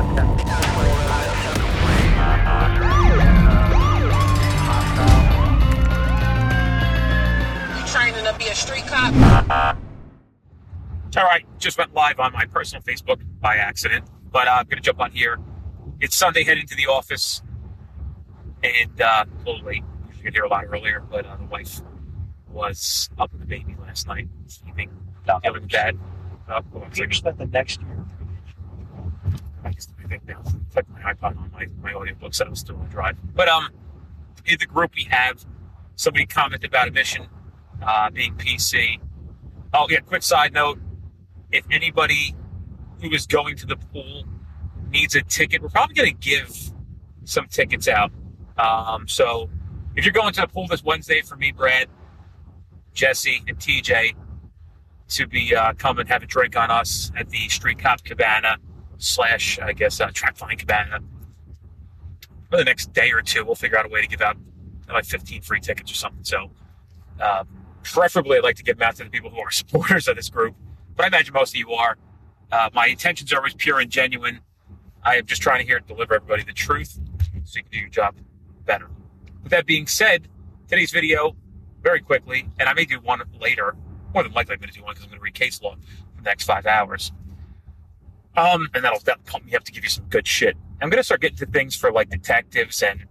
You training to be a street cop? All right, just went live on my personal Facebook by accident, but uh, I'm going to jump on here. It's Sunday, heading to the office, and uh, a little late. You could hear a lot earlier, but uh, the wife was up with the baby last night, sleeping, feeling bad. Uh, hold on spent the next year. I just I think now put my iPod on my my audiobook so I was still on drive. But um, in the group we have somebody commented about admission uh, being PC. Oh yeah, quick side note: if anybody who is going to the pool needs a ticket, we're probably going to give some tickets out. Um, so if you're going to the pool this Wednesday for me, Brad, Jesse, and TJ to be uh, come and have a drink on us at the Street Cop Cabana slash, I guess, uh, Track Flying Cabana. For the next day or two, we'll figure out a way to give out like 15 free tickets or something. So, um, preferably, I'd like to give them out to the people who are supporters of this group, but I imagine most of you are. Uh, my intentions are always pure and genuine. I am just trying to here deliver everybody the truth so you can do your job better. With that being said, today's video, very quickly, and I may do one later. More than likely, I'm going to do one because I'm going to read case law for the next five hours. Um, and that'll, that'll pump me up to give you some good shit. I'm to start getting to things for like detectives and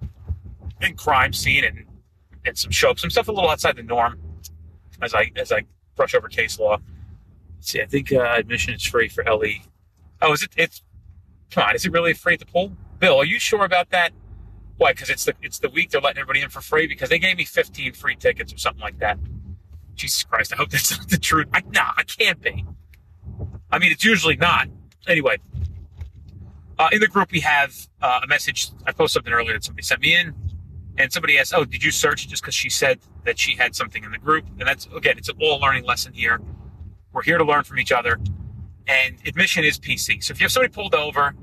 and crime scene and and some show some stuff a little outside the norm as I as I brush over case law. Let's see, I think uh, admission is free for LE. Oh, is it? It's come on, is it really free at the pool? Bill, are you sure about that? Why? Because it's the it's the week they're letting everybody in for free because they gave me 15 free tickets or something like that. Jesus Christ, I hope that's not the truth. I, nah, it can't be. I mean, it's usually not. Anyway, uh, in the group we have uh, a message. I posted something earlier that somebody sent me in, and somebody asked, "Oh, did you search?" Just because she said that she had something in the group, and that's again, it's a all learning lesson here. We're here to learn from each other, and admission is PC. So if you have somebody pulled over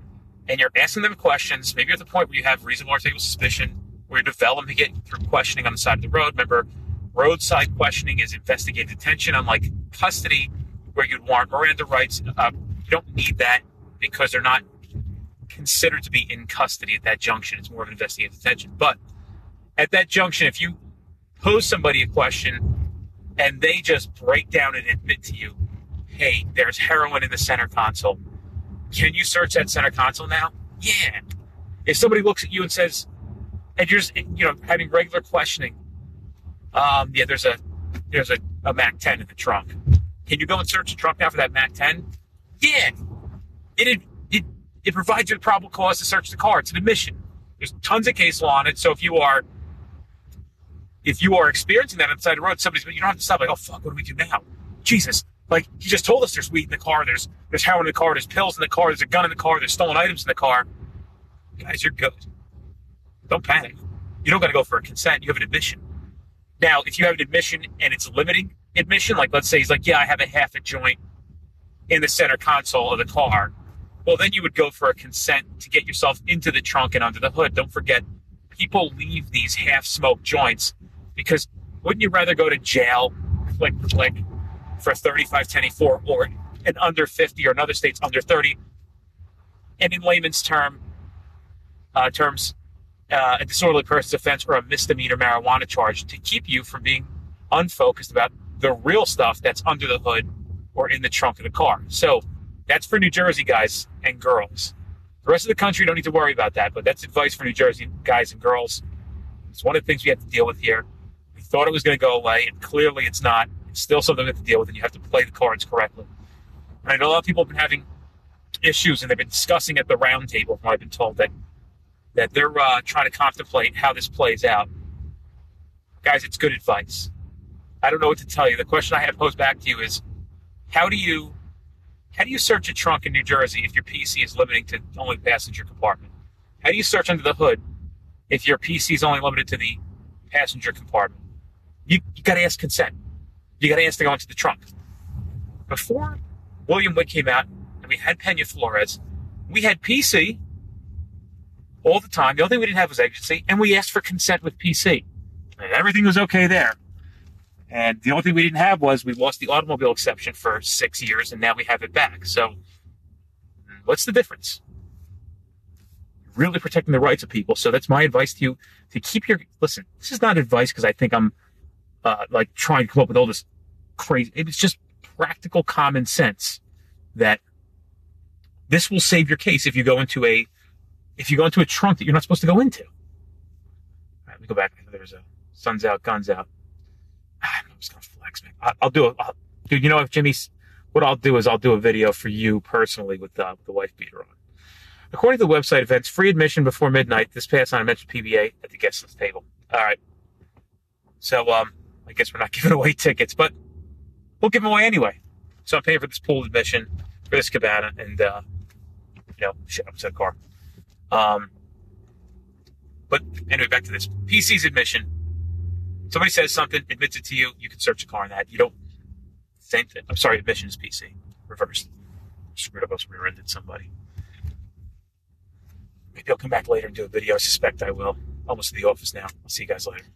and you're asking them questions, maybe at the point where you have reasonable articulable suspicion, where you're developing it through questioning on the side of the road. Remember, roadside questioning is investigative detention, unlike custody, where you'd warrant Miranda rights. Uh, you don't need that because they're not considered to be in custody at that junction. It's more of an investigative detention. But at that junction, if you pose somebody a question and they just break down and admit to you, hey, there's heroin in the center console. Can you search that center console now? Yeah. If somebody looks at you and says, and you're just, you know, having regular questioning, um, yeah, there's a there's a, a Mac 10 in the trunk. Can you go and search the trunk now for that Mac 10? Yeah. It, it, it provides you a probable cause to search the car. It's an admission. There's tons of case law on it. So if you are if you are experiencing that on the side of the road, somebody's but you don't have to stop like, oh fuck, what do we do now? Jesus. Like he just told us there's weed in the car, there's there's heroin in the car, there's pills in the car, there's a gun in the car, there's stolen items in the car. Guys, you're good. Don't panic. You don't gotta go for a consent, you have an admission. Now, if you have an admission and it's limiting admission, like let's say he's like, Yeah, I have a half a joint in the center console of the car, well then you would go for a consent to get yourself into the trunk and under the hood. Don't forget, people leave these half smoked joints because wouldn't you rather go to jail, click, click, for 35 10 or an under 50 or another state's under 30? And in layman's term, uh, terms, uh, a disorderly person's offense or a misdemeanor marijuana charge to keep you from being unfocused about the real stuff that's under the hood or in the trunk of the car. So that's for New Jersey guys and girls. The rest of the country don't need to worry about that, but that's advice for New Jersey guys and girls. It's one of the things we have to deal with here. We thought it was going to go away, and clearly it's not. It's still something we have to deal with, and you have to play the cards correctly. And I know a lot of people have been having issues, and they've been discussing at the roundtable, from what I've been told, that that they're uh, trying to contemplate how this plays out. Guys, it's good advice. I don't know what to tell you. The question I have posed back to you is, how do you how do you search a trunk in New Jersey if your PC is limiting to only passenger compartment? How do you search under the hood if your PC is only limited to the passenger compartment? You, you got to ask consent. You got to ask to go into the trunk. Before William Wood came out and we had Pena Flores, we had PC all the time. The only thing we didn't have was agency, and we asked for consent with PC. And everything was okay there. And the only thing we didn't have was we lost the automobile exception for six years, and now we have it back. So, what's the difference? really protecting the rights of people. So that's my advice to you to keep your listen. This is not advice because I think I'm uh, like trying to come up with all this crazy. It's just practical common sense that this will save your case if you go into a if you go into a trunk that you're not supposed to go into. All right, let me go back. There's a sun's out, guns out. I'm just gonna flex. I- I'll do it, I'll- dude. You know, if Jimmy's, what I'll do is I'll do a video for you personally with, uh, with the wife beater on. According to the website events, free admission before midnight. This past night I mentioned PBA at the guest list table. All right. So um, I guess we're not giving away tickets, but we'll give them away anyway. So I'm paying for this pool admission for this cabana, and uh, you know, shit, upset car. Um, but anyway, back to this PC's admission. Somebody says something, admits it to you, you can search the car on that. You don't. Same thing. I'm sorry, admission is PC. Reversed. Screwed up. I was rear-ended somebody. Maybe I'll come back later and do a video. I suspect I will. Almost to the office now. I'll see you guys later.